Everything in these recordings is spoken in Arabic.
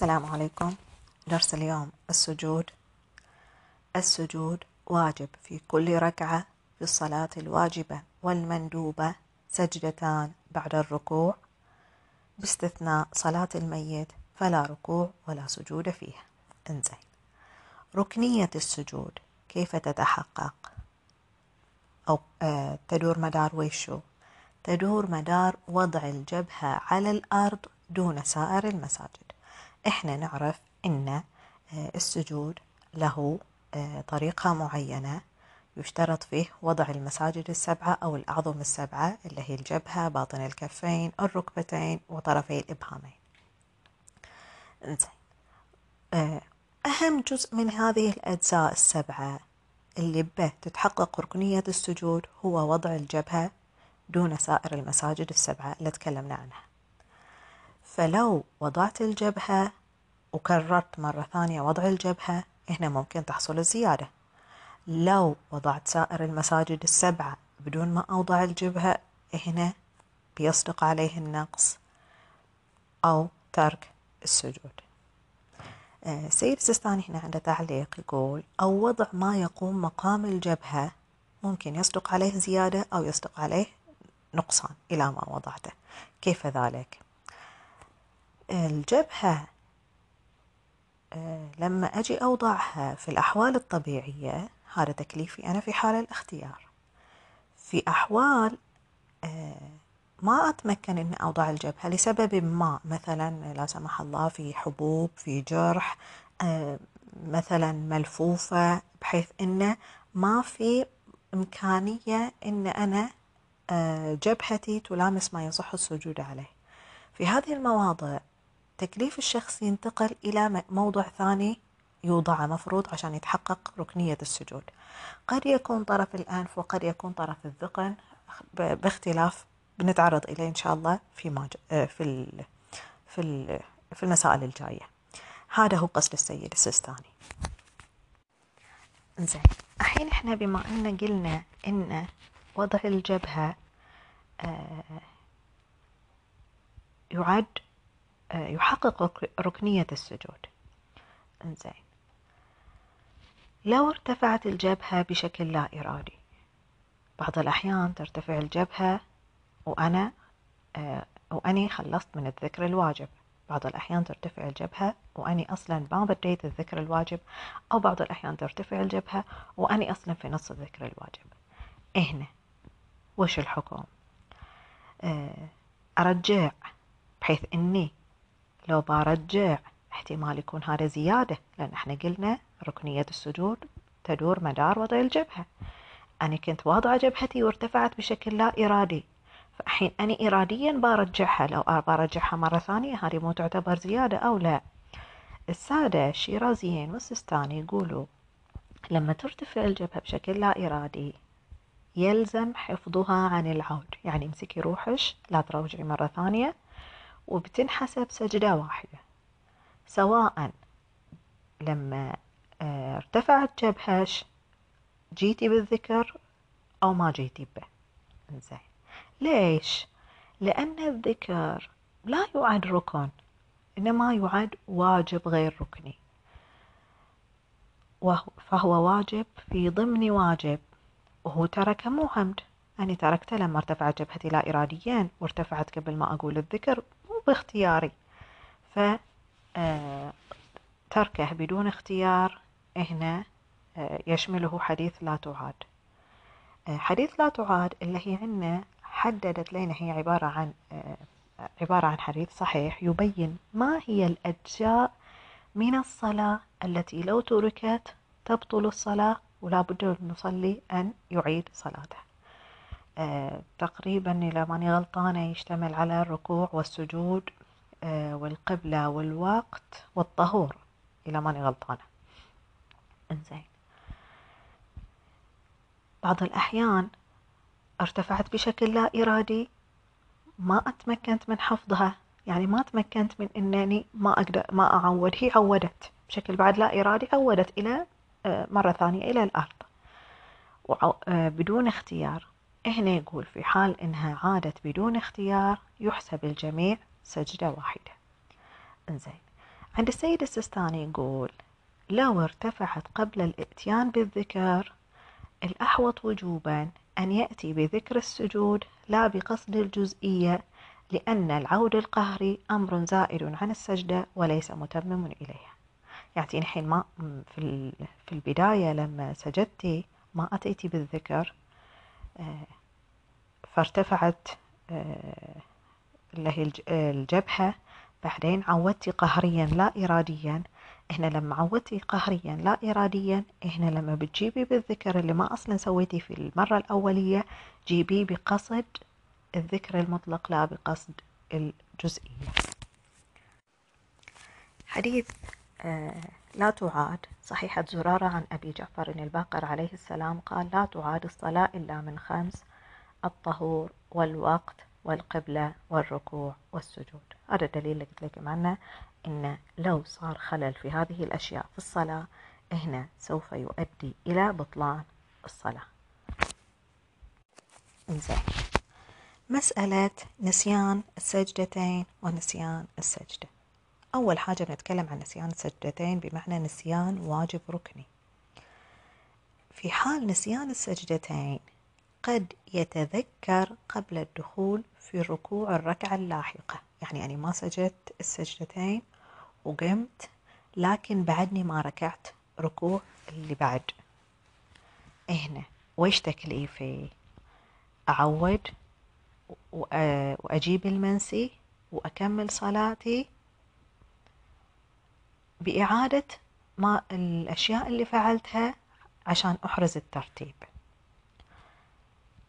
السلام عليكم. درس اليوم السجود. السجود واجب في كل ركعة في الصلاة الواجبة والمندوبة سجدتان بعد الركوع. باستثناء صلاة الميت فلا ركوع ولا سجود فيها انزين. ركنية السجود كيف تتحقق؟ أو آه تدور مدار ويشو؟ تدور مدار وضع الجبهة على الأرض دون سائر المساجد. إحنا نعرف إن آه، السجود له آه، طريقة معينة يشترط فيه وضع المساجد السبعة أو الأعظم السبعة اللي هي الجبهة باطن الكفين الركبتين وطرفي الإبهامين. آه، أهم جزء من هذه الأجزاء السبعة اللي به تتحقق ركنية السجود هو وضع الجبهة دون سائر المساجد السبعة اللي تكلمنا عنها. فلو وضعت الجبهة وكررت مرة ثانية وضع الجبهة هنا ممكن تحصل الزيادة. لو وضعت سائر المساجد السبعة بدون ما أوضع الجبهة هنا بيصدق عليه النقص أو ترك السجود. آه، سيد السيستاني هنا عنده تعليق يقول أو وضع ما يقوم مقام الجبهة ممكن يصدق عليه زيادة أو يصدق عليه نقصان إلى ما وضعته. كيف ذلك؟ الجبهة لما أجي أوضعها في الأحوال الطبيعية هذا تكليفي أنا في حال الاختيار. في أحوال آه، ما أتمكن أني أوضع الجبهة لسبب ما. مثلا لا سمح الله في حبوب في جرح آه، مثلا ملفوفة بحيث أنه ما في إمكانية أن أنا جبهتي تلامس ما يصح السجود عليه. في هذه المواضع تكليف الشخص ينتقل إلى موضع ثاني يوضع مفروض عشان يتحقق ركنية السجود. قد يكون طرف الأنف وقد يكون طرف الذقن باختلاف بنتعرض إليه إن شاء الله في ماج... آه، في ال... في ال... في المسائل الجاية. هذا هو قصد السيد السيستاني. زين الحين إحنا بما أن قلنا إن وضع الجبهة آه، يعد يحقق ركنية السجود. إنزين. لو ارتفعت الجبهة بشكل لا إرادي. بعض الأحيان ترتفع الجبهة وأنا آه، وأني خلصت من الذكر الواجب. بعض الأحيان ترتفع الجبهة وأني أصلا ما بديت الذكر الواجب أو بعض الأحيان ترتفع الجبهة وأني أصلا في نص الذكر الواجب. هنا وش الحكم؟ آه، أرجع بحيث أني لو برجع احتمال يكون هذا زيادة لأن إحنا قلنا ركنية السجود تدور مدار وضع الجبهة. أنا كنت واضعة جبهتي وارتفعت بشكل لا إرادي. فالحين أنا إراديا برجعها لو برجعها مرة ثانية هذه مو تعتبر زيادة أو لا. السادة الشيرازيين والسستاني يقولوا لما ترتفع الجبهة بشكل لا إرادي يلزم حفظها عن العود. يعني امسكي روحش لا تروجعي مرة ثانية. وبتنحسب سجدة واحدة سواء لما آه، ارتفعت جبهش جيتي بالذكر أو ما جيتي به. زين ليش؟ لأن الذكر لا يعد ركن إنما يعد واجب غير ركني. فهو واجب في ضمن واجب وهو تركه مو حمد أني تركته لما ارتفعت جبهتي لا إراديا وارتفعت قبل ما أقول الذكر. باختياري. ف آه، تركه بدون اختيار هنا آه، يشمله حديث لا تعاد. آه، حديث لا تعاد اللي هي عنا حددت لنا هي عبارة عن عبارة عن حديث صحيح يبين ما هي الأجزاء من الصلاة التي لو تركت تبطل الصلاة ولا بد المصلي أن يعيد صلاته. تقريبا إذا ماني غلطانة يشتمل على الركوع والسجود آه، والقبلة والوقت والطهور. إذا ماني غلطانة إنزين. بعض الأحيان ارتفعت بشكل لا إرادي ما أتمكنت من حفظها. يعني ما تمكنت من أنني ما أقدر ما أعود. هي عودت بشكل بعد لا إرادي عودت إلى آه، مرة ثانية إلى الأرض. بدون اختيار. هنا يقول في حال إنها عادت بدون اختيار يحسب الجميع سجدة واحدة. إنزين. عند السيد السيستاني يقول لو ارتفعت قبل الإتيان بالذكر الأحوط وجوبا أن يأتي بذكر السجود لا بقصد الجزئية لأن العود القهري أمر زائد عن السجدة وليس متمم إليها. يعني الحين ما في البداية لما سجدتي ما أتيتي بالذكر فارتفعت آه، اللي هي الجبهة. بعدين عودتي قهريا لا إراديا. هنا لما عودتي قهريا لا إراديا هنا لما بتجيبي بالذكر اللي ما أصلا سويتي في المرة الأولية جيبيه بقصد الذكر المطلق لا بقصد الجزئية. حديث آه لا تعاد. صحيحة زرارة عن أبي جعفر الباقر عليه السلام قال لا تعاد الصلاة إلا من خمس الطهور والوقت والقبلة والركوع والسجود. هذا الدليل اللي قلت لكم عنه إن لو صار خلل في هذه الأشياء في الصلاة هنا سوف يؤدي إلى بطلان الصلاة. إنزين. مسألة نسيان السجدتين ونسيان السجدة. أول حاجة بنتكلم عن نسيان السجدتين بمعنى نسيان واجب ركني. في حال نسيان السجدتين قد يتذكر قبل الدخول في ركوع الركعة اللاحقة. يعني أنا ما سجدت السجدتين وقمت لكن بعدني ما ركعت ركوع اللي بعد. هنا ويش تكليفي؟ أعود وأجيب المنسي وأكمل صلاتي بإعادة ما الأشياء اللي فعلتها عشان أحرز الترتيب.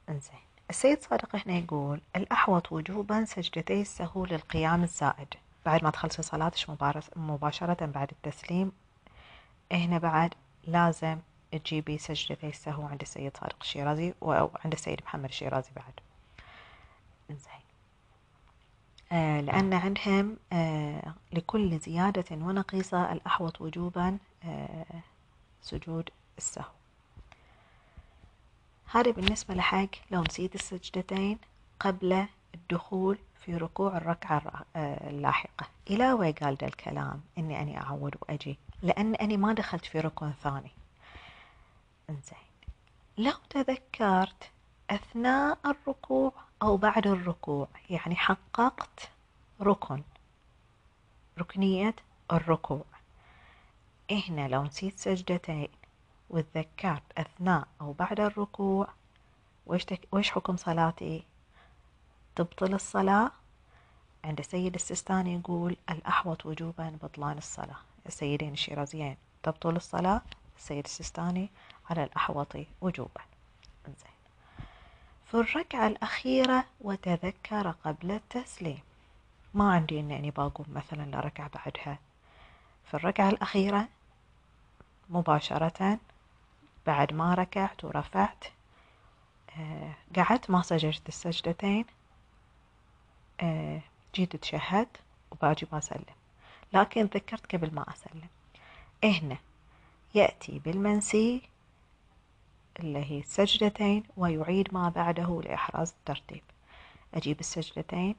إنزين السيد صادق هنا يقول الأحوط وجوبا سجدتي السهو للقيام الزائد. بعد ما تخلصي صلاتك مباشرة بعد التسليم؟ هنا بعد لازم تجيبي سجدتي السهو عند السيد صادق الشيرازي وعند السيد محمد الشيرازي بعد. زين آه لأن عندهم آه لكل زيادة ونقيصة الأحوط وجوبا آه سجود السهو. هذا بالنسبة لحق لو نسيت السجدتين قبل الدخول في ركوع الركعة آه، اللاحقة. إلى وين قال ده الكلام؟ إني أني أعود وأجي. لأن أني ما دخلت في ركن ثاني. إنزين. لو تذكرت أثناء الركوع أو بعد الركوع يعني حققت ركن ركنية الركوع. هنا لو نسيت سجدتين وتذكرت أثناء أو بعد الركوع ويش, تك... ويش حكم صلاتي؟ تبطل الصلاة؟ عند السيد السيستاني يقول الأحوط وجوبا بطلان الصلاة. السيدين الشيرازيين تبطل الصلاة السيد السيستاني على الأحوط وجوبا. زين في الركعة الأخيرة وتذكر قبل التسليم. ما عندي إني بقوم مثلا لركعة بعدها. في الركعة الأخيرة مباشرة بعد ما ركعت ورفعت آه قعدت ما سجدت السجدتين آه جيت تشهد وباجي ما أسلم. لكن ذكرت قبل ما أسلم. هنا يأتي بالمنسي اللي هي السجدتين ويعيد ما بعده لإحراز الترتيب. أجيب السجدتين.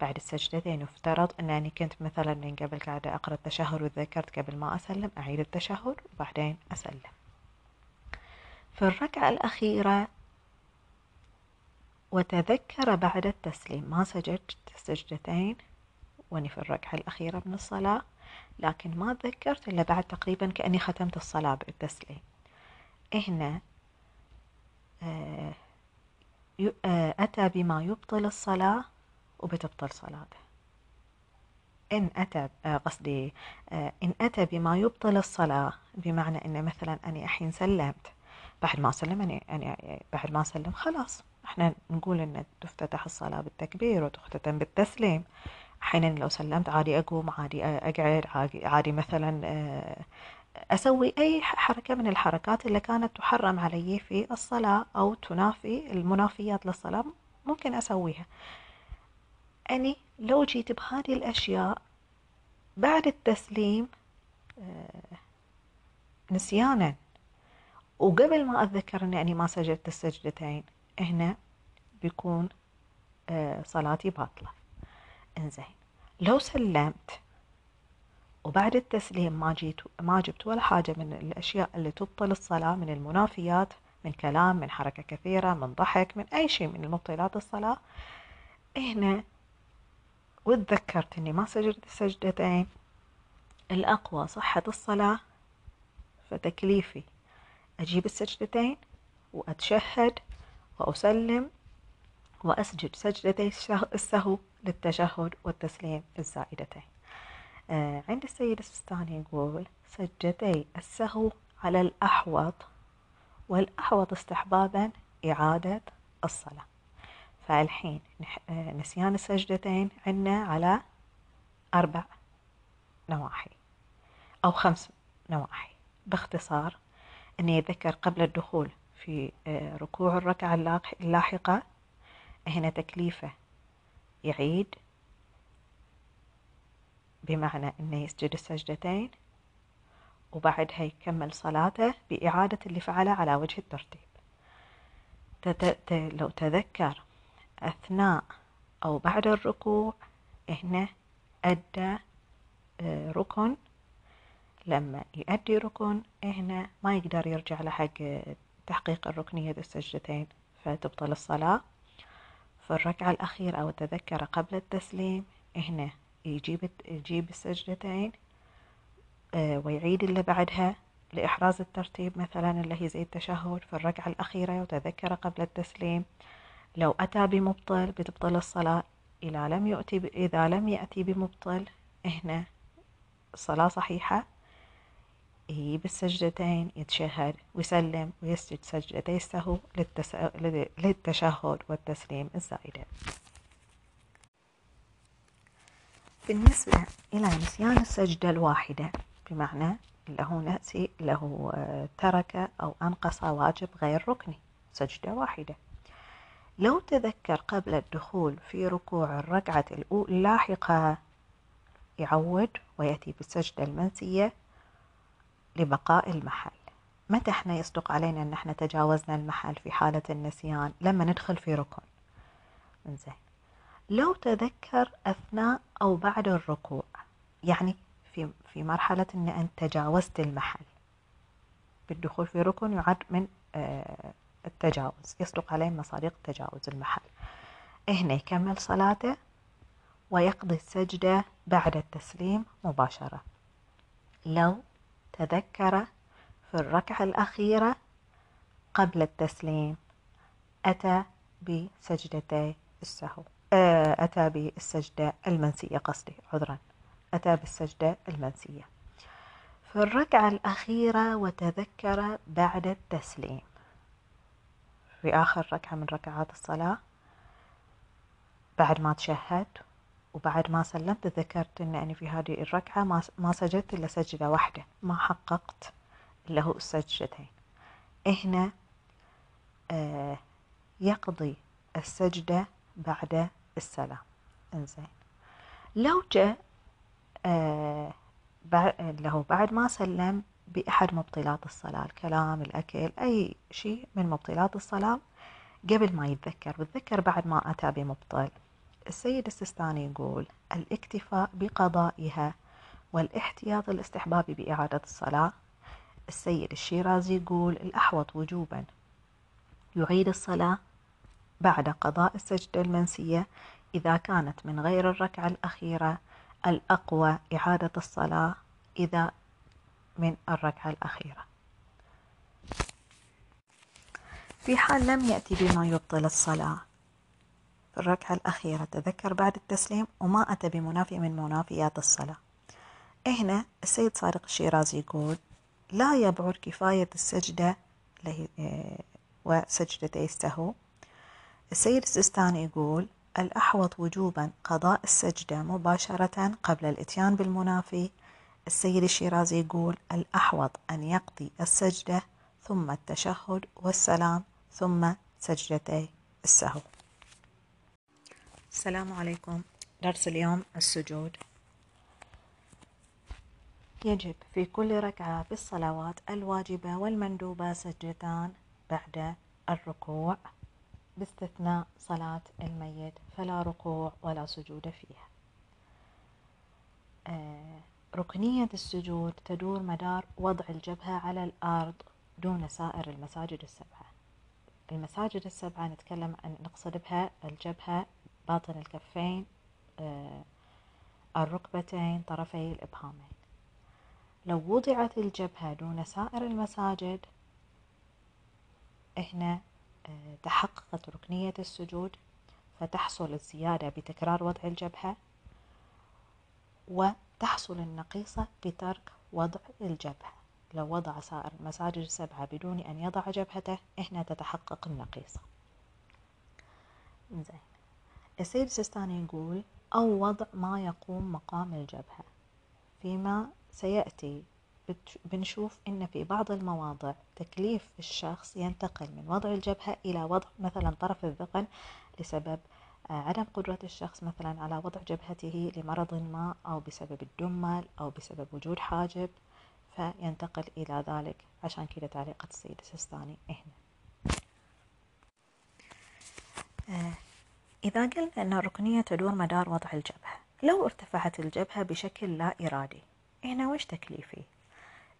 بعد السجدتين يفترض أنني كنت مثلا من قبل قاعدة أقرأ التشهد وتذكرت قبل ما أسلم أعيد التشهد وبعدين أسلم. في الركعة الأخيرة وتذكر بعد التسليم. ما سجدت سجدتين وأني في الركعة الأخيرة من الصلاة لكن ما تذكرت إلا بعد تقريبا كأني ختمت الصلاة بالتسليم. هنا أتى بما يبطل الصلاة وبتبطل صلاته. إن أتى آه، قصدي إن أتى بما يبطل الصلاة بمعنى إن مثلا أنا الحين سلمت بعد ما سلم يعني, يعني بعد ما سلم خلاص. إحنا نقول إن تفتتح الصلاة بالتكبير وتختتم بالتسليم. حين لو سلمت عادي أقوم عادي أقعد عادي, مثلا آه، أسوي أي حركة من الحركات اللي كانت تحرم علي في الصلاة أو تنافي المنافيات للصلاة ممكن أسويها. أني لو جيت بهذه الأشياء بعد التسليم آه، نسيانا. وقبل ما أتذكر أني أني ما سجدت السجدتين هنا بيكون آه، صلاتي باطلة. إنزين لو سلمت وبعد التسليم ما جيت ما جبت ولا حاجة من الأشياء اللي تبطل الصلاة من المنافيات من كلام من حركة كثيرة من ضحك من أي شيء من المبطلات الصلاة. هنا وتذكرت إني ما سجدت السجدتين الأقوى صحة الصلاة فتكليفي. أجيب السجدتين وأتشهد وأسلم وأسجد سجدتي السهو للتشهد والتسليم الزائدتين. عند السيد السيستاني يقول سجدتي السهو على الأحوط والأحوط استحبابا إعادة الصلاة. فالحين آه، نسيان السجدتين عندنا على أربع نواحي أو خمس نواحي. باختصار أني يتذكر قبل الدخول في آه، ركوع الركعة اللاحقة هنا تكليفه يعيد بمعنى أنه يسجد السجدتين وبعدها يكمل صلاته بإعادة اللي فعله على وجه الترتيب. لو تذكر أثناء أو بعد الركوع هنا أدى آه، ركن. لما يؤدي ركن هنا ما يقدر يرجع لحق تحقيق الركنية بالسجدتين فتبطل الصلاة. في الركعة الأخيرة أو تذكر قبل التسليم هنا يجيب يجيب السجدتين آه، ويعيد اللي بعدها لإحراز الترتيب مثلا اللي هي زي التشهد في الركعة الأخيرة وتذكر قبل التسليم. لو أتى بمبطل بتبطل الصلاة. إذا لم يأتي إذا لم يأتي بمبطل هنا الصلاة صحيحة يجيب السجدتين يتشهد ويسلم ويسجد سجدتي السهو للتشهد والتسليم الزائدة. بالنسبة إلى نسيان السجدة الواحدة بمعنى له نأسي له ترك أو أنقص واجب غير ركني سجدة واحدة. لو تذكر قبل الدخول في ركوع الركعة اللاحقة يعود ويأتي بالسجدة المنسية لبقاء المحل. متى إحنا يصدق علينا إن إحنا تجاوزنا المحل في حالة النسيان؟ لما ندخل في ركن. زين لو تذكر أثناء أو بعد الركوع يعني في في مرحلة إن أنت تجاوزت المحل. بالدخول في ركن يعد من آه، التجاوز يصدق عليه مصادق تجاوز المحل. هنا يكمل صلاته ويقضي السجدة بعد التسليم مباشرة. لو تذكر في الركعة الأخيرة قبل التسليم أتى بسجدتي السهو. أتى بالسجدة المنسية قصدي عذرا أتى بالسجدة المنسية. في الركعة الأخيرة وتذكر بعد التسليم. في آخر ركعة من ركعات الصلاة بعد ما تشهد وبعد ما سلمت ذكرت إن أنا في هذه الركعة ما سجدت إلا سجدة واحدة ما حققت اللي هو السجدتين. هنا آه يقضي السجدة بعد السلام. إنزين. لو جاء آه له بعد ما سلم بأحد مبطلات الصلاة الكلام الأكل أي شيء من مبطلات الصلاة قبل ما يتذكر وتذكر بعد ما أتى بمبطل. السيد السيستاني يقول الاكتفاء بقضائها والاحتياط الاستحبابي بإعادة الصلاة. السيد الشيرازي يقول الأحوط وجوبا. يعيد الصلاة بعد قضاء السجدة المنسية إذا كانت من غير الركعة الأخيرة الأقوى إعادة الصلاة إذا من الركعة الأخيرة. في حال لم يأتي بما يبطل الصلاة في الركعة الأخيرة تذكر بعد التسليم وما أتى بمنافي من منافيات الصلاة. هنا السيد صادق الشيرازي يقول لا يبعد كفاية السجدة آه، وسجدتي السهو السيد السيستاني يقول الأحوط وجوبا قضاء السجدة مباشرة قبل الإتيان بالمنافي. السيد الشيرازي يقول الأحوط أن يقضي السجدة ثم التشهد والسلام ثم سجدتي السهو. السلام عليكم. درس اليوم السجود. يجب في كل ركعة في الصلوات الواجبة والمندوبة سجدتان بعد الركوع. باستثناء صلاة الميت فلا ركوع ولا سجود فيها. آه، ركنية السجود تدور مدار وضع الجبهة على الأرض دون سائر المساجد السبعة. المساجد السبعة نتكلم عن نقصد بها الجبهة باطن الكفين آه، الركبتين طرفي الإبهامين. لو وضعت الجبهة دون سائر المساجد هنا تحققت ركنية السجود فتحصل الزيادة بتكرار وضع الجبهة وتحصل النقيصة بترك وضع الجبهة. لو وضع سائر المساجد السبعة بدون أن يضع جبهته هنا تتحقق النقيصة. زين السيد السيستاني يقول أو وضع ما يقوم مقام الجبهة. فيما سيأتي بنشوف إن في بعض المواضع تكليف الشخص ينتقل من وضع الجبهة إلى وضع مثلا طرف الذقن لسبب آه، عدم قدرة الشخص مثلا على وضع جبهته لمرض ما أو بسبب الدمل أو بسبب وجود حاجب فينتقل إلى ذلك عشان كذا تعليقة السيد السيستاني هنا آه، إذا قلنا أن الركنية تدور مدار وضع الجبهة لو ارتفعت الجبهة بشكل لا إرادي هنا وش تكليفي؟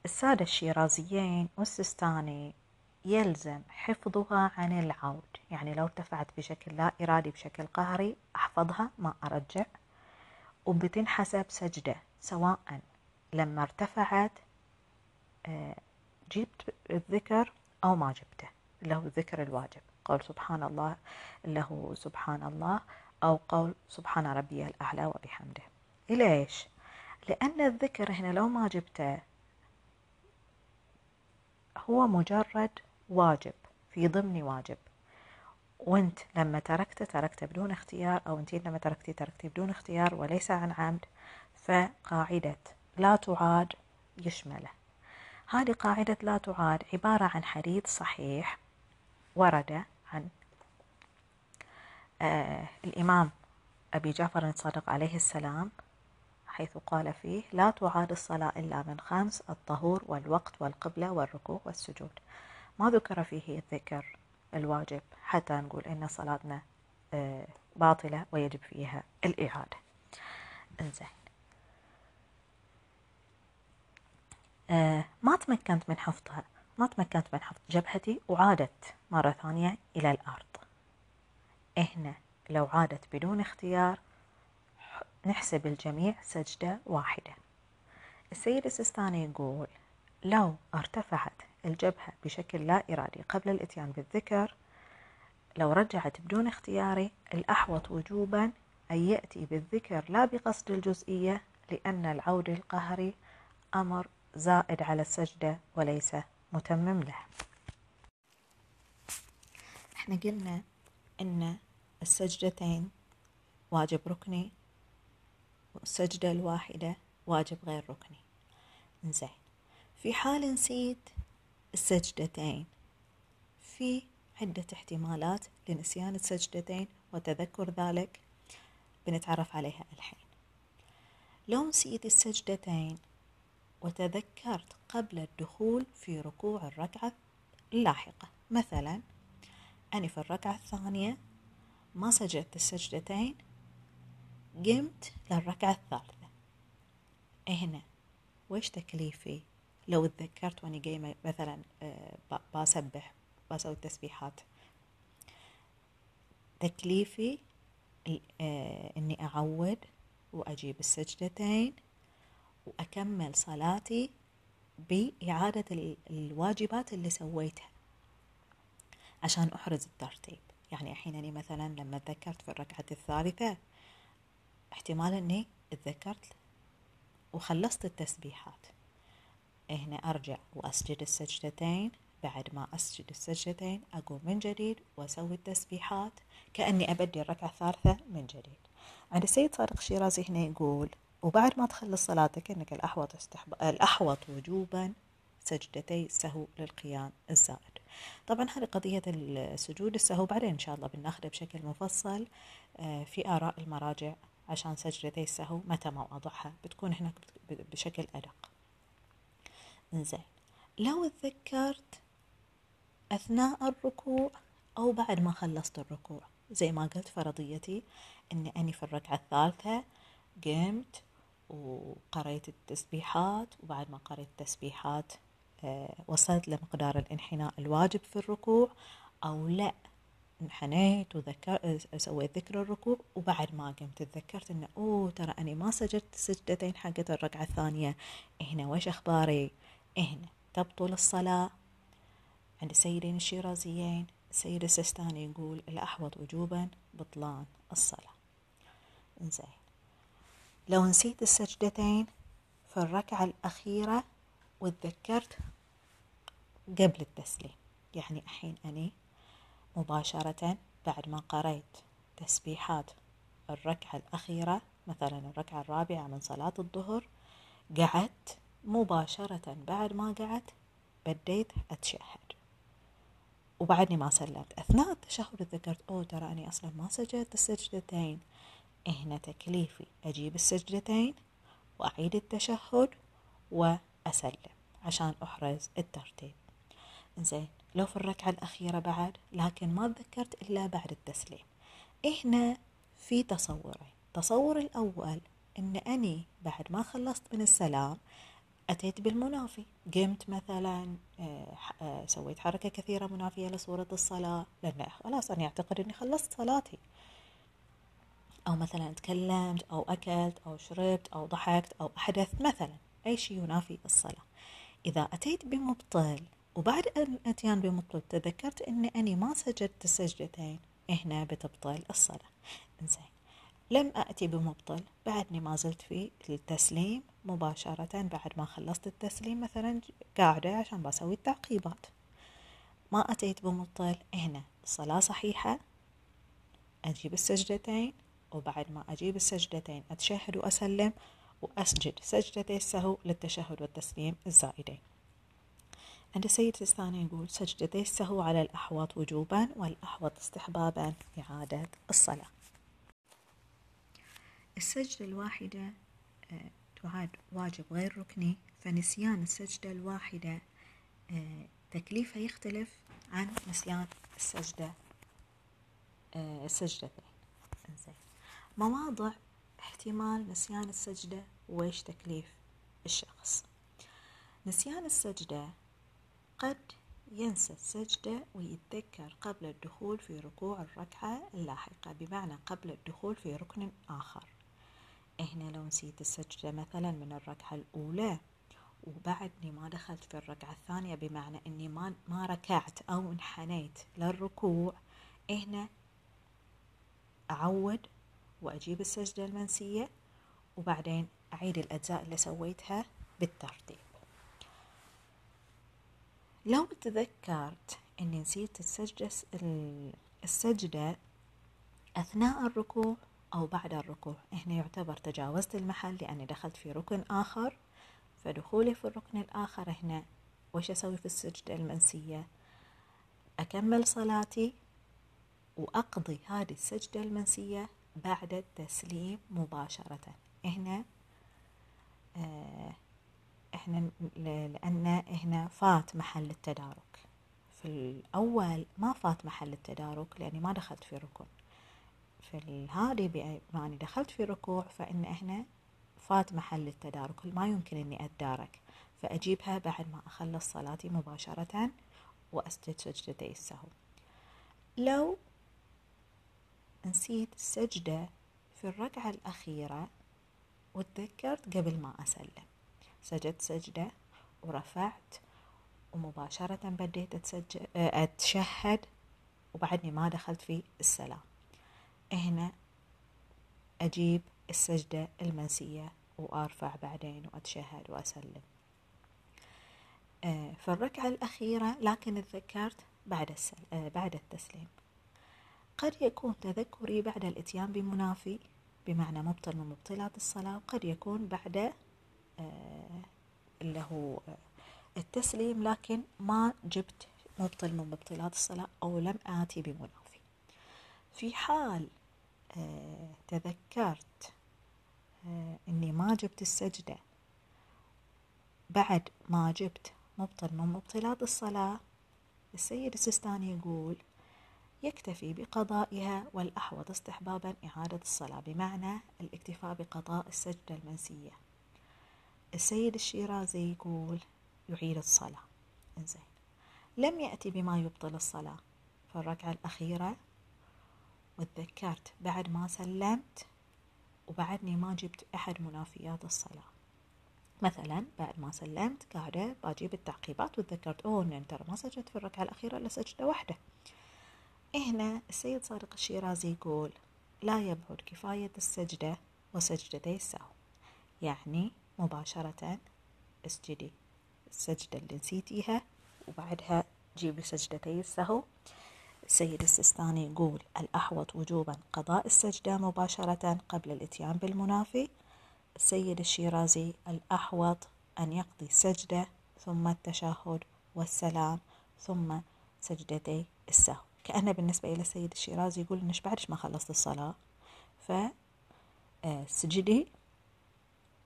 السادة الشيرازيين والسيستاني يلزم حفظها عن العود. يعني لو ارتفعت بشكل لا إرادي بشكل قهري أحفظها ما أرجع. وبتنحسب سجدة سواء لما ارتفعت آه، جبت الذكر أو ما جبته هو الذكر الواجب. قول سبحان الله هو سبحان الله أو قول سبحان ربي الأعلى وبحمده. ليش؟ لأن الذكر هنا لو ما جبته هو مجرد واجب في ضمن واجب. وانت لما تركته تركته بدون اختيار أو انت لما تركتي تركتي بدون اختيار وليس عن عمد فقاعدة لا تعاد يشمله. هذه قاعدة لا تعاد عبارة عن حديث صحيح ورد عن آه الإمام أبي جعفر الصادق عليه السلام حيث قال فيه لا تعاد الصلاة إلا من خمس الطهور والوقت والقبلة والركوع والسجود. ما ذكر فيه الذكر الواجب حتى نقول إن صلاتنا آه، باطلة ويجب فيها الإعادة. إنزين. آه ما تمكنت من حفظها ما تمكنت من حفظ جبهتي وعادت مرة ثانية إلى الأرض. هنا لو عادت بدون اختيار نحسب الجميع سجدة واحدة. السيد السيستاني يقول لو ارتفعت الجبهة بشكل لا إرادي قبل الإتيان بالذكر لو رجعت بدون اختياري الأحوط وجوبا أن يأتي بالذكر لا بقصد الجزئية لأن العود القهري أمر زائد على السجدة وليس متمم له. إحنا قلنا إن السجدتين واجب ركني والسجدة الواحدة واجب غير ركني. زين في حال نسيت السجدتين في عدة احتمالات لنسيان السجدتين وتذكر ذلك بنتعرف عليها الحين. لو نسيت السجدتين وتذكرت قبل الدخول في ركوع الركعة اللاحقة مثلا أنا في الركعة الثانية ما سجدت السجدتين قمت للركعة الثالثة. هنا وش تكليفي؟ لو تذكرت وأني قايمة مثلا آه، بسبح بسوي التسبيحات تكليفي آه، إني أعود وأجيب السجدتين وأكمل صلاتي بإعادة الواجبات اللي سويتها عشان أحرز الترتيب. يعني الحين أني مثلا لما تذكرت في الركعة الثالثة احتمال اني تذكرت وخلصت التسبيحات. هنا أرجع وأسجد السجدتين. بعد ما أسجد السجدتين أقوم من جديد وأسوي التسبيحات كأني أبدي الركعة الثالثة من جديد. عند السيد صادق الشيرازي هنا يقول وبعد ما تخلص صلاتك إنك الأحوط استحب... الأحوط وجوبا سجدتي السهو للقيام الزائد. طبعا هذه قضية السجود السهو بعدين إن شاء الله بناخذه بشكل مفصل آه، في آراء المراجع. عشان سجدتي السهو متى مواضعها بتكون هناك بشكل أدق. إنزين. لو تذكرت أثناء الركوع أو بعد ما خلصت الركوع زي ما قلت فرضيتي أني أني في الركعة الثالثة قمت وقريت التسبيحات وبعد ما قريت التسبيحات آه، وصلت لمقدار الانحناء الواجب في الركوع أو لا. انحنيت وذكر سويت ذكر الركوع وبعد ما قمت تذكرت إنه أوه ترى أني ما سجدت السجدتين حقت الركعة الثانية. هنا وش أخباري؟ هنا تبطل الصلاة. عند السيدين الشيرازيين السيد السستاني يقول الأحوط وجوبا بطلان الصلاة. زين لو نسيت السجدتين في الركعة الأخيرة وتذكرت قبل التسليم يعني الحين أني مباشرة بعد ما قريت تسبيحات الركعة الأخيرة مثلا الركعة الرابعة من صلاة الظهر قعدت مباشرة بعد ما قعدت بديت أتشهد. وبعدني ما سلمت. أثناء التشهد تذكرت أوه ترى أني أصلا ما سجدت السجدتين. هنا تكليفي. أجيب السجدتين وأعيد التشهد وأسلم عشان أحرز الترتيب. زين لو في الركعة الأخيرة بعد لكن ما تذكرت إلا بعد التسليم. هنا في تصورين. تصور الأول أن أني بعد ما خلصت من السلام أتيت بالمنافي. قمت مثلا آه، آه، سويت حركة كثيرة منافية لصورة الصلاة. لأن خلاص أنا أعتقد أني خلصت صلاتي. أو مثلا تكلمت أو أكلت أو شربت أو ضحكت أو أحدث مثلا. أي شيء ينافي الصلاة. إذا أتيت بمبطل وبعد أن أتيان بمبطل تذكرت أني أني ما سجدت السجدتين هنا بتبطل الصلاة. إنزين. لم أتي بمبطل بعدني ما زلت في التسليم مباشرة بعد ما خلصت التسليم مثلا قاعدة عشان بسوي التعقيبات. ما أتيت بمبطل هنا الصلاة صحيحة أجيب السجدتين وبعد ما أجيب السجدتين أتشهد وأسلم وأسجد سجدتي السهو للتشهد والتسليم الزائدين. عند السيد الثاني يقول سجدتي السهو على الأحوط وجوبا والأحوط استحبابا إعادة الصلاة. السجدة الواحدة آه، تعاد واجب غير ركني فنسيان السجدة الواحدة آه، تكليفها يختلف عن نسيان السجدة آه، السجدتين. مواضع احتمال نسيان السجدة ويش تكليف الشخص؟ نسيان السجدة قد ينسى السجدة ويتذكر قبل الدخول في ركوع الركعة اللاحقة بمعنى قبل الدخول في ركن آخر. هنا لو نسيت السجدة مثلا من الركعة الأولى وبعدني ما دخلت في الركعة الثانية بمعنى أني ما, ما ركعت أو انحنيت للركوع هنا أعود وأجيب السجدة المنسية وبعدين أعيد الأجزاء اللي سويتها بالترتيب. لو تذكرت أني نسيت السجدة أثناء الركوع أو بعد الركوع هنا يعتبر تجاوزت المحل لأني دخلت في ركن آخر. فدخولي في الركن الآخر هنا وش أسوي في السجدة المنسية؟ أكمل صلاتي وأقضي هذه السجدة المنسية بعد التسليم مباشرة. هنا آه إحنا لأن هنا فات محل التدارك. في الأول ما فات محل التدارك لأني ما دخلت في ركن. في هذه بما أني دخلت في ركوع فإن هنا فات محل التدارك ما يمكن أني أتدارك. فأجيبها بعد ما أخلص صلاتي مباشرة وأسجد سجدتي السهو. لو نسيت السجدة في الركعة الأخيرة وتذكرت قبل ما أسلم. سجدت سجدة ورفعت ومباشرة بديت أتشهد وبعدني ما دخلت في السلام هنا أجيب السجدة المنسية وأرفع بعدين وأتشهد وأسلم آه، في الركعة الأخيرة لكن تذكرت بعد. آه، بعد التسليم قد يكون تذكري بعد الإتيان بمنافي بمعنى مبطل من مبطلات الصلاة وقد يكون بعد اللي هو التسليم لكن ما جبت مبطل من مبطلات الصلاة أو لم آتي بمنافي. في حال آه، تذكرت آه، إني ما جبت السجدة بعد ما جبت مبطل من مبطلات الصلاة السيد السيستاني يقول يكتفي بقضائها والأحوط استحبابا إعادة الصلاة بمعنى الاكتفاء بقضاء السجدة المنسية. السيد الشيرازي يقول يعيد الصلاة. إنزين. لم يأتي بما يبطل الصلاة. في الركعة الأخيرة وتذكرت بعد ما سلمت وبعدني ما جبت أحد منافيات الصلاة. مثلا بعد ما سلمت قاعدة بجيب التعقيبات وتذكرت أوه إن ترى ما سجدت في الركعة الأخيرة إلا سجدة واحدة. هنا السيد صادق الشيرازي يقول لا يبعد كفاية السجدة وسجدتي السهو يعني مباشرة اسجدي السجدة اللي نسيتيها وبعدها جيبي سجدتي السهو. السيد السستاني يقول الأحوط وجوبا قضاء السجدة مباشرة قبل الإتيان بالمنافي. السيد الشيرازي الأحوط أن يقضي السجدة ثم التشهد والسلام ثم سجدتي السهو. كأنه بالنسبة إلى السيد الشيرازي يقول إنش بعدش ما خلصت الصلاة. فسجدي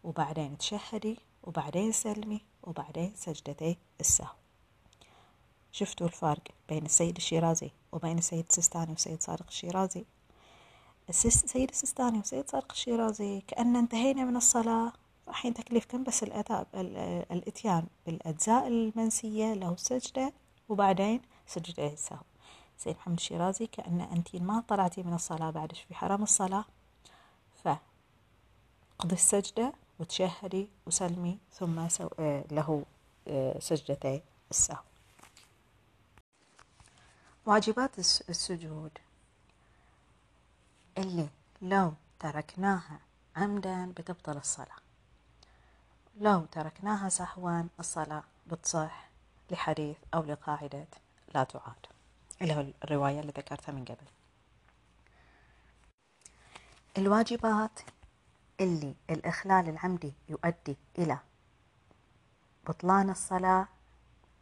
وبعدين تشهدي وبعدين سلمي وبعدين سجدتي السهو. شفتوا الفرق بين السيد الشيرازي وبين السيد السيستاني والسيد صادق الشيرازي؟ السيد السيستاني والسيد صادق الشيرازي كأن انتهينا من الصلاة الحين تكليفكم بس الأداء الإتيان بالأجزاء المنسية له سجدة وبعدين سجدة السهو. سيد محمد الشيرازي كأن أنت ما طلعتي من الصلاة بعدش في حرم الصلاة؟ فقضي السجدة وتشهدي وسلمي ثم. آه، له آه، سجدتي السهو. واجبات السجود اللي لو تركناها عمدا بتبطل الصلاة. لو تركناها سهوا الصلاة بتصح لحديث أو لقاعدة لا تعاد. اللي هو الرواية اللي ذكرتها من قبل. الواجبات اللي الإخلال العمدي يؤدي إلى بطلان الصلاة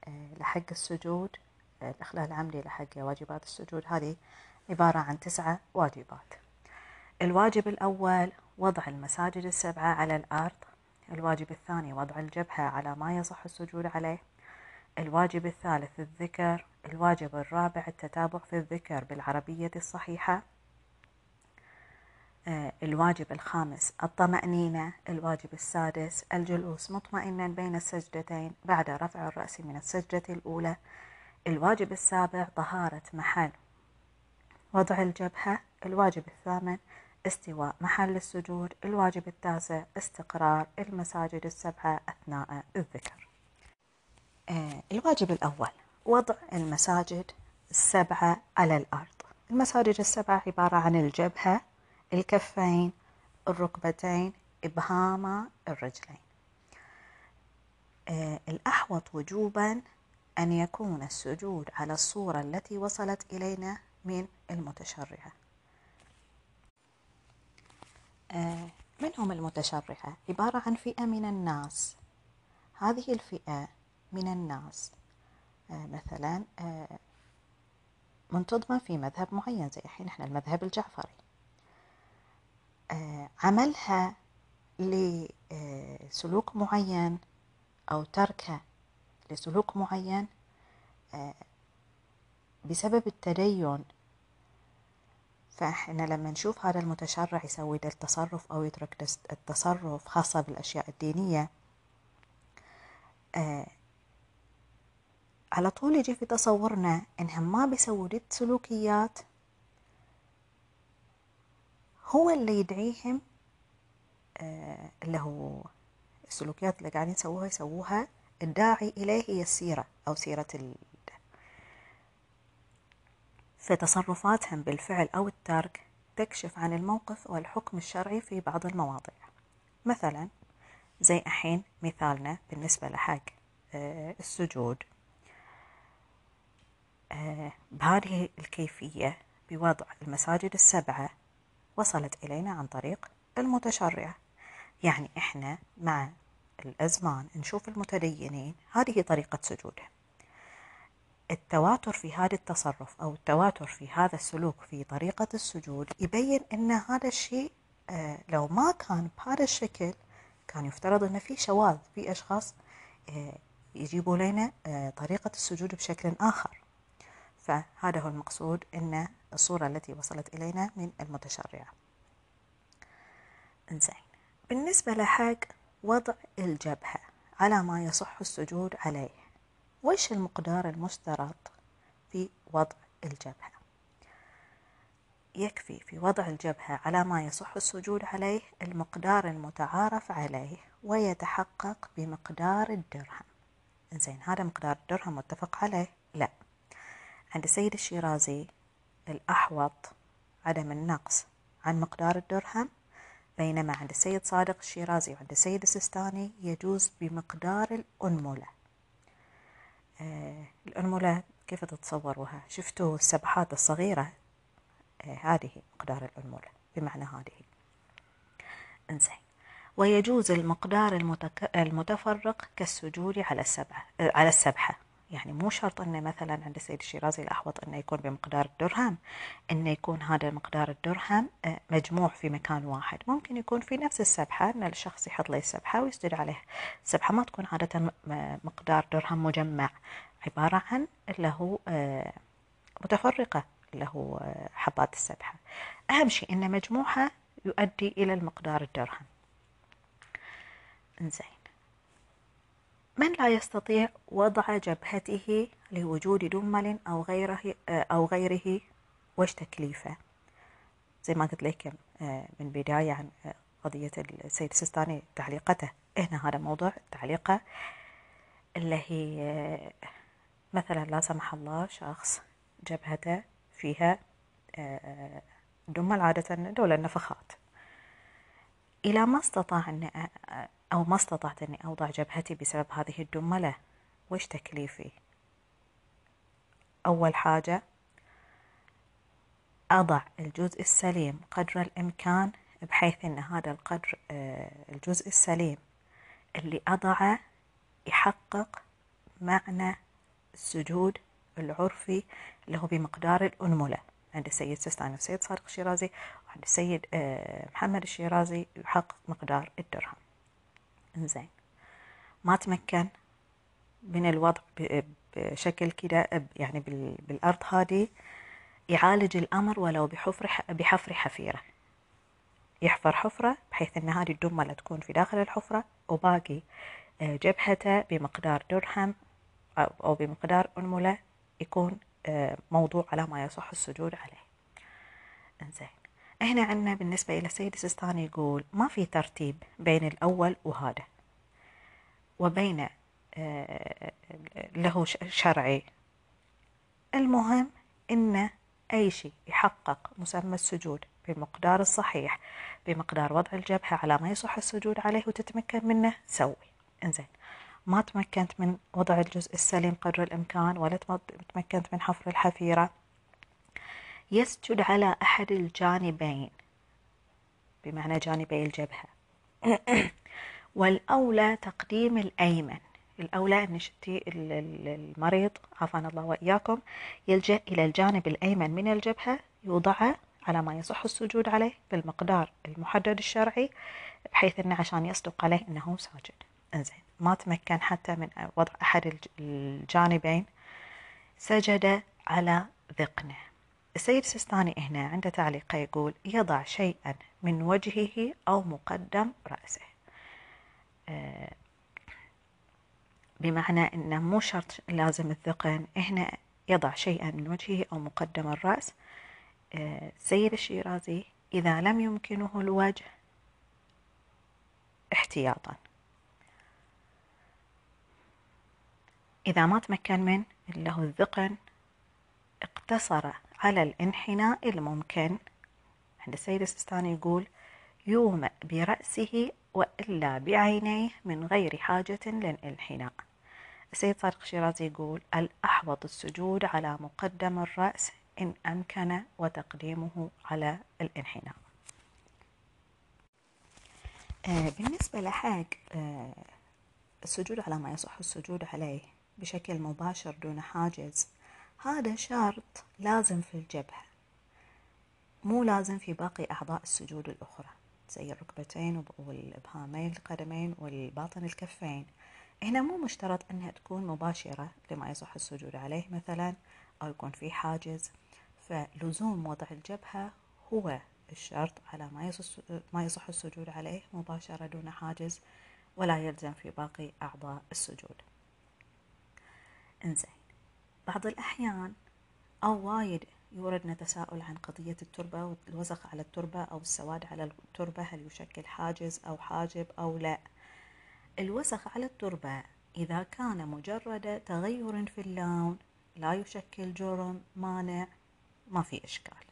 آه، لحق السجود آه، الإخلال العمدي لحق واجبات السجود. هذه عبارة عن تسعة واجبات. الواجب الأول وضع المساجد السبعة على الأرض. الواجب الثاني وضع الجبهة على ما يصح السجود عليه. الواجب الثالث الذكر. الواجب الرابع التتابع في الذكر بالعربية الصحيحة. الواجب الخامس الطمأنينة الواجب السادس الجلوس مطمئنا بين السجدتين بعد رفع الرأس من السجدة الأولى الواجب السابع طهارة محل. وضع الجبهة الواجب الثامن استواء محل السجود الواجب التاسع استقرار المساجد السبعة أثناء الذكر. آه، الواجب الأول وضع المساجد السبعة على الأرض. المساجد السبعة عبارة عن الجبهة الكفين الركبتين إبهام الرجلين. آه الأحوط وجوبا أن يكون السجود على الصورة التي وصلت إلينا من المتشرعة. آه من هم المتشرعة؟ عبارة عن فئة من الناس. هذه الفئة من الناس آه مثلا منتظمة في مذهب معين زي الحين إحنا المذهب الجعفري. عملها لسلوك معين أو تركها لسلوك معين آه، بسبب التدين. فإحنا لما نشوف هذا المتشرع يسوي ده التصرف أو يترك التصرف خاصة بالأشياء الدينية آه، على طول يجي في تصورنا إنهم ما بيسووا دي السلوكيات هو اللي يدعيهم آه اللي هو السلوكيات اللي قاعدين يسووها يسووها الداعي إليه هي السيرة أو سيرة ال... فتصرفاتهم بالفعل أو الترك تكشف عن الموقف والحكم الشرعي في بعض المواضيع. مثلا زي أحين مثالنا بالنسبة لحق آه السجود. آه بهذه الكيفية بوضع المساجد السبعة وصلت إلينا عن طريق المتشرعة يعني إحنا مع الأزمان نشوف المتدينين هذه طريقة سجودهم التواتر في هذا التصرف أو التواتر في هذا السلوك في طريقة السجود يبين أن هذا الشيء آه، لو ما كان بهذا الشكل كان يفترض أن في شواذ في أشخاص آه، يجيبوا لنا آه، طريقة السجود بشكل آخر. فهذا هو المقصود أن الصورة التي وصلت إلينا من المتشرعة إنزين. بالنسبة لحق وضع الجبهة على ما يصح السجود عليه وش المقدار المشترط في وضع الجبهة؟ يكفي في وضع الجبهة على ما يصح السجود عليه المقدار المتعارف عليه ويتحقق بمقدار الدرهم. زين هذا مقدار الدرهم متفق عليه؟ لا. عند السيد الشيرازي الأحوط عدم النقص عن مقدار الدرهم بينما عند السيد صادق الشيرازي وعند السيد السيستاني يجوز بمقدار الأنملة. آه الأنملة كيف تتصوروها شفتوا السبحات الصغيرة؟ آه هذه مقدار الأنملة بمعنى هذه. انزين. ويجوز المقدار المتك... المتفرق كالسجود على السبعة آه على السبحة. يعني مو شرط إنه مثلا عند السيد الشيرازي الأحوط إنه يكون بمقدار الدرهم. إنه يكون هذا مقدار الدرهم آه، مجموع في مكان واحد. ممكن يكون في نفس السبحة إن الشخص يحط له السبحة ويسجد عليها السبحة. ما تكون عادة مقدار درهم مجمع. عبارة عن اللي هو آه، متفرقة اللي هو آه، حبات السبحة. أهم شيء إن مجموعها يؤدي إلى المقدار الدرهم. إنزين. من لا يستطيع وضع جبهته لوجود دمل أو غيره أو غيره وش تكليفه. زي ما قلت لكم آه، من بداية عن آه، قضية السيد السيستاني تعليقته. هنا هذا موضوع تعليقه اللي هي آه، مثلا لا سمح الله شخص جبهته فيها دمل عادة دولة النفخات. إلى ما استطاع أن أو ما استطعت أني أوضع جبهتي بسبب هذه الدملة. وش تكليفي؟ أول حاجة أضع الجزء السليم قدر الإمكان بحيث أن هذا القدر آه، الجزء السليم اللي أضعه يحقق معنى السجود العرفي اللي هو بمقدار الأنملة. عند السيد سستان والسيد صادق الشيرازي وعند السيد آه، محمد الشيرازي يحقق مقدار الدرهم. إنزين. ما تمكن من الوضع بشكل كده يعني بالأرض هذه يعالج الأمر ولو بحفر بحفر حفيرة. يحفر حفرة بحيث أن هذه الدملة تكون في داخل الحفرة وباقي آه، جبهته بمقدار درهم أو بمقدار أنملة يكون آه، موضوع على ما يصح السجود عليه. إنزين. هنا عندنا بالنسبة إلى السيد السيستاني يقول ما في ترتيب بين الأول وهذا وبين آه، له شرعي. المهم إن أي شيء يحقق مسمى السجود بالمقدار الصحيح بمقدار وضع الجبهة على ما يصح السجود عليه وتتمكن منه سوي. إنزين. ما تمكنت من وضع الجزء السليم قدر الإمكان ولا تمكنت من حفر الحفيرة. يسجد على أحد الجانبين. بمعنى جانبي الجبهة. والأولى تقديم الأيمن. الأولى أن المريض عافانا الله وإياكم يلجأ إلى الجانب الأيمن من الجبهة يوضعه على ما يصح السجود عليه بالمقدار المحدد الشرعي بحيث أنه عشان يصدق عليه أنه ساجد. إنزين ما تمكن حتى من وضع أحد الجانبين سجد على ذقنه. السيد السيستاني هنا عنده تعليق يقول يضع شيئا من وجهه أو مقدم رأسه. آه، بمعنى أنه مو شرط لازم الذقن هنا يضع شيئا من وجهه أو مقدم الرأس. آه، سيد الشيرازي إذا لم يمكنه الوجه احتياطا. إذا ما تمكن من اللي هو الذقن اقتصر على الانحناء الممكن. عند السيد السيستاني يقول يومأ برأسه وإلا بعينيه من غير حاجة للانحناء. السيد صادق الشيرازي يقول الأحوط السجود على مقدم الرأس إن أمكن وتقديمه على الانحناء. آه، بالنسبة لحق آه، السجود على ما يصح السجود عليه بشكل مباشر دون حاجز هذا شرط لازم في الجبهة مو لازم في باقي أعضاء السجود الأخرى زي الركبتين والإبهامين القدمين والباطن الكفين. هنا مو مشترط أنها تكون مباشرة لما يصح السجود عليه مثلا أو يكون في حاجز. فلزوم وضع الجبهة هو الشرط على ما يصح, ما يصح السجود عليه مباشرة دون حاجز ولا يلزم في باقي أعضاء السجود. انزين. بعض الأحيان أو وايد يوردنا تساؤل عن قضية التربة والوسخ على التربة أو السواد على التربة هل يشكل حاجز أو حاجب أو لا. الوسخ على التربة إذا كان مجرد تغير في اللون لا يشكل جرم مانع ما في إشكال.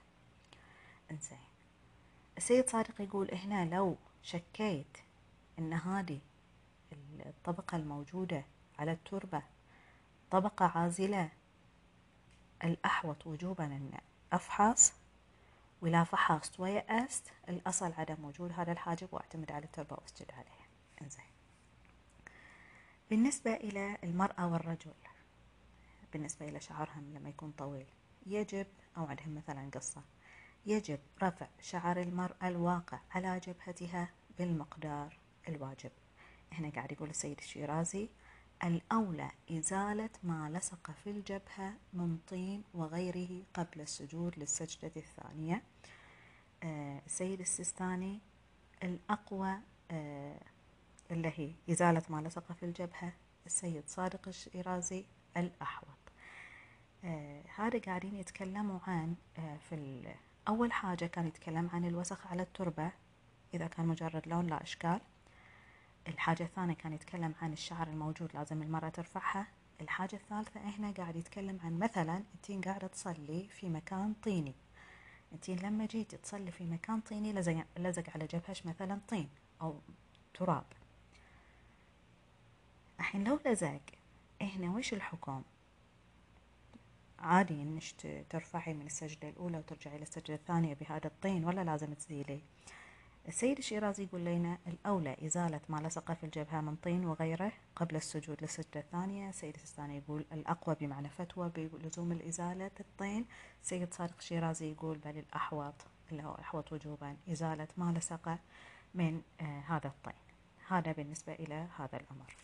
إنزين. السيد صادق يقول هنا لو شكيت إن هذه الطبقة الموجودة على التربة طبقة عازلة الأحوط وجوبا أن أفحص ولا فحصت ويأست الأصل عدم وجود هذا الحاجب وأعتمد على التربة وأسجد عليها. إنزين. بالنسبة إلى المرأة والرجل بالنسبة إلى شعرهم لما يكون طويل يجب أو عندهم مثلا قصة يجب رفع شعر المرأة الواقع على جبهتها بالمقدار الواجب. هنا قاعد يقول السيد الشيرازي الأولى إزالة ما لصق في الجبهة من طين وغيره قبل السجود للسجدة الثانية. آه السيد السيستاني الأقوى آه اللي هي إزالة ما لصق في الجبهة السيد صادق الشيرازي الأحوط. آه هذا قاعدين يتكلموا عن في أول حاجة كان يتكلم عن الوسخ على التربة إذا كان مجرد لون لا إشكال. الحاجة الثانية كان يتكلم عن الشعر الموجود لازم المرأة ترفعها. الحاجة الثالثة هنا قاعد يتكلم عن مثلا أنتين قاعدة تصلي في مكان طيني. أنتين لما جيتي تصلي في مكان طيني لزق, على جبهش مثلا طين أو تراب. الحين لو لزق هنا وش الحكم؟ عادي إنك ترفعي من السجدة الأولى وترجعي للسجدة الثانية بهذا الطين ولا لازم تزيلي؟ السيد الشيرازي يقول لنا الأولى إزالة ما لصق في الجبهة من طين وغيره قبل السجود للسجدة الثانية. السيد السيستاني يقول الأقوى بمعنى فتوى بلزوم الإزالة الطين. السيد صادق الشيرازي يقول بل الأحوط اللي هو أحوط وجوبا إزالة ما لصق من آه هذا الطين. هذا بالنسبة إلى هذا الأمر.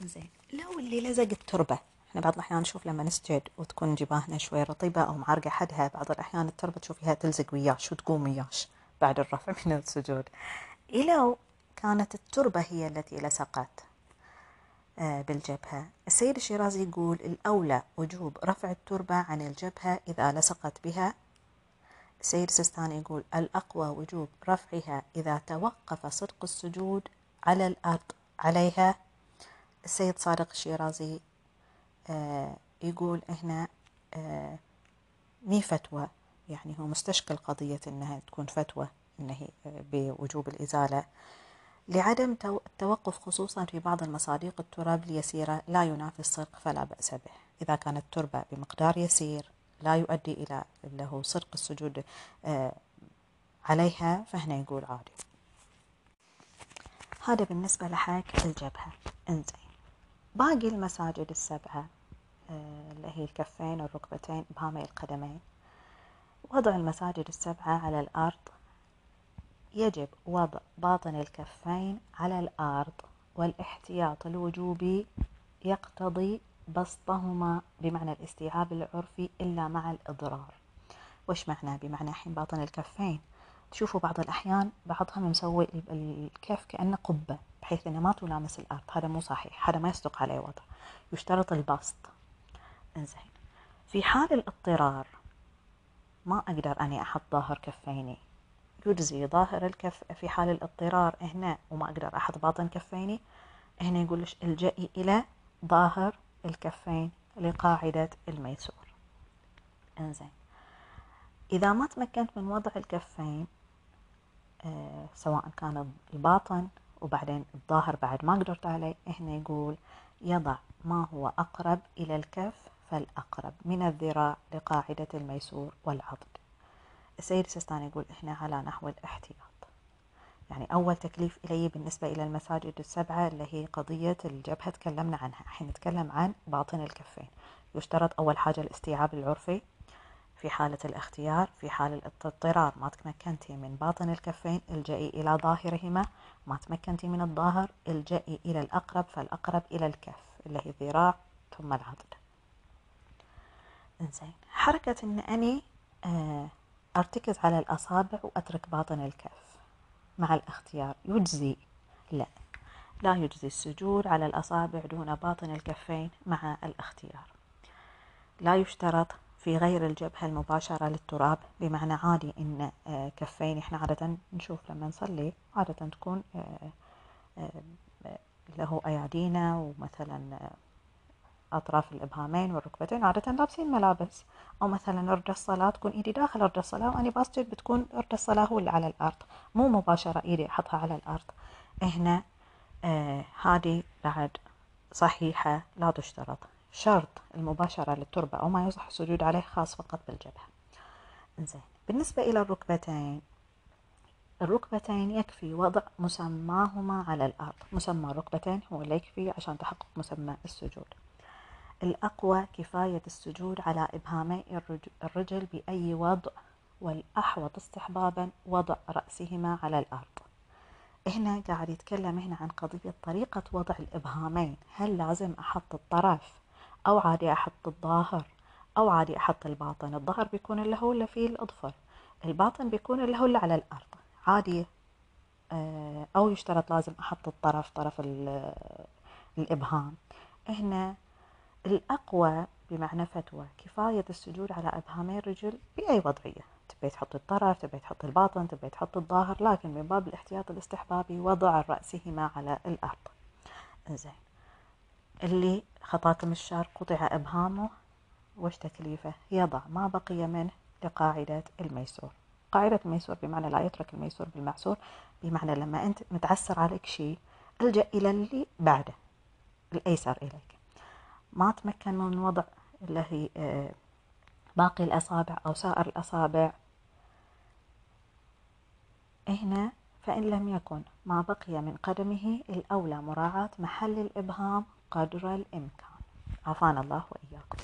زين لو اللي لزق التربة إحنا بعض الأحيان نشوف لما نسجد وتكون جباهنا شوي رطيبة أو معرقة حدها بعض الأحيان التربة تشوفيها تلزق وياش وتقوم وياش. بعد الرفع من السجود. لو كانت التربة هي التي لصقت آه، بالجبهة. السيد الشيرازي يقول الأولى وجوب رفع التربة عن الجبهة إذا لصقت بها. السيد السيستاني يقول الأقوى وجوب رفعها إذا توقف صدق السجود على الأرض عليها. السيد صادق الشيرازي آه، يقول هنا آه، مي فتوى. يعني هو مستشكل قضية أنها تكون فتوى أنه بوجوب الإزالة. لعدم التوقف خصوصا في بعض المصاديق التراب اليسيرة لا ينافي الصرق فلا بأس به. إذا كانت التربة بمقدار يسير لا يؤدي إلى له صرق السجود آه، عليها فهنا يقول عادي. هذا بالنسبة لحك الجبهة. انزين. باقي المساجد السبعة آه، اللي هي الكفين الركبتين بهامي القدمين. وضع المساجد السبعة على الأرض. يجب وضع باطن الكفين على الأرض والاحتياط الوجوبي يقتضي بسطهما بمعنى الاستيعاب العرفي إلا مع الإضرار. وش معنى بمعنى حين باطن الكفين؟ تشوفوا بعض الأحيان بعضهم مسوي الكف كأنه قبة بحيث أنه ما تلامس الأرض. هذا مو صحيح هذا ما يصدق عليه وضع. يشترط البسط. إنزين. في حال الاضطرار ما أقدر أني أحط ظاهر كفيني. يجزي ظاهر الكف في حال الاضطرار هنا وما أقدر أحط باطن كفيني. هنا يقول الجئي إلى ظاهر الكفين لقاعدة الميسور. إنزين. إذا ما تمكنت من وضع الكفين آه سواء كان الباطن وبعدين الظاهر بعد ما قدرت عليه هنا يقول يضع ما هو أقرب إلى الكف فالأقرب من الذراع لقاعدة الميسور والعضد. السيد السيستاني يقول إحنا على نحو الاحتياط. يعني أول تكليف إلي بالنسبة إلى المساجد السبعة اللي هي قضية الجبهة تكلمنا عنها. الحين نتكلم عن باطن الكفين. يشترط أول حاجة الاستيعاب العرفي في حالة الاختيار في حال الاضطرار ما تمكنتي من باطن الكفين الجئي إلى ظاهرهما. ما تمكنتي من الظاهر الجئي إلى الأقرب فالأقرب إلى الكف اللي هي الذراع ثم العضد. إنزين. حركة إن أني آه، أرتكز على الأصابع وأترك باطن الكف مع الاختيار. يجزي. لا. لا يجزي السجود على الأصابع دون باطن الكفين مع الاختيار. لا يشترط في غير الجبهة المباشرة للتراب بمعنى عادي إن آه، كفين إحنا عادة نشوف لما نصلي عادة تكون آه، له أيادينا ومثلا أطراف الإبهامين والركبتين عادة لابسين ملابس. أو مثلا رد الصلاة تكون إيدي داخل رد الصلاة وأني بسجد بتكون رد الصلاة هو اللي على الأرض. مو مباشرة إيدي أحطها على الأرض. هنا آه هذه بعد صحيحة لا تشترط. شرط المباشرة للتربة أو ما يصح السجود عليه خاص فقط بالجبهة. زين بالنسبة إلى الركبتين الركبتين يكفي وضع مسماهما على الأرض. مسمى الركبتين هو اللي يكفي عشان تحقق مسمى السجود. الأقوى كفاية السجود على إبهامي الرجل بأي وضع والأحوط استحبابا وضع رأسهما على الأرض. هنا قاعد يتكلم هنا عن قضية طريقة وضع الإبهامين. هل لازم أحط الطرف أو عادي أحط الظاهر أو عادي أحط الباطن؟ الظهر بيكون اللي هو اللي فيه الأظفر الباطن بيكون اللي هو اللي على الأرض؟ عادي آه، أو يشترط لازم أحط الطرف طرف الإبهام. هنا الأقوى بمعنى فتوى كفاية السجود على إبهامي الرجل بأي وضعية. تبي تحط الطرف تبي تحط الباطن تبي تحط الظاهر لكن من باب الاحتياط الاستحبابي وضع رأسهما على الأرض. زين اللي خطاطم الشعر قطع إبهامه وش تكليفه؟ يضع ما بقي منه لقاعدة الميسور. قاعدة الميسور بمعنى لا يترك الميسور بالمعسور بمعنى لما أنت متعسر عليك شيء ألجأ إلى اللي بعده الأيسر إليك. ما تمكن من وضع اللي هي آه، باقي الأصابع أو سائر الأصابع. هنا فإن لم يكن ما بقي من قدمه الأولى مراعاة محل الإبهام قدر الإمكان. عافانا الله وإياكم.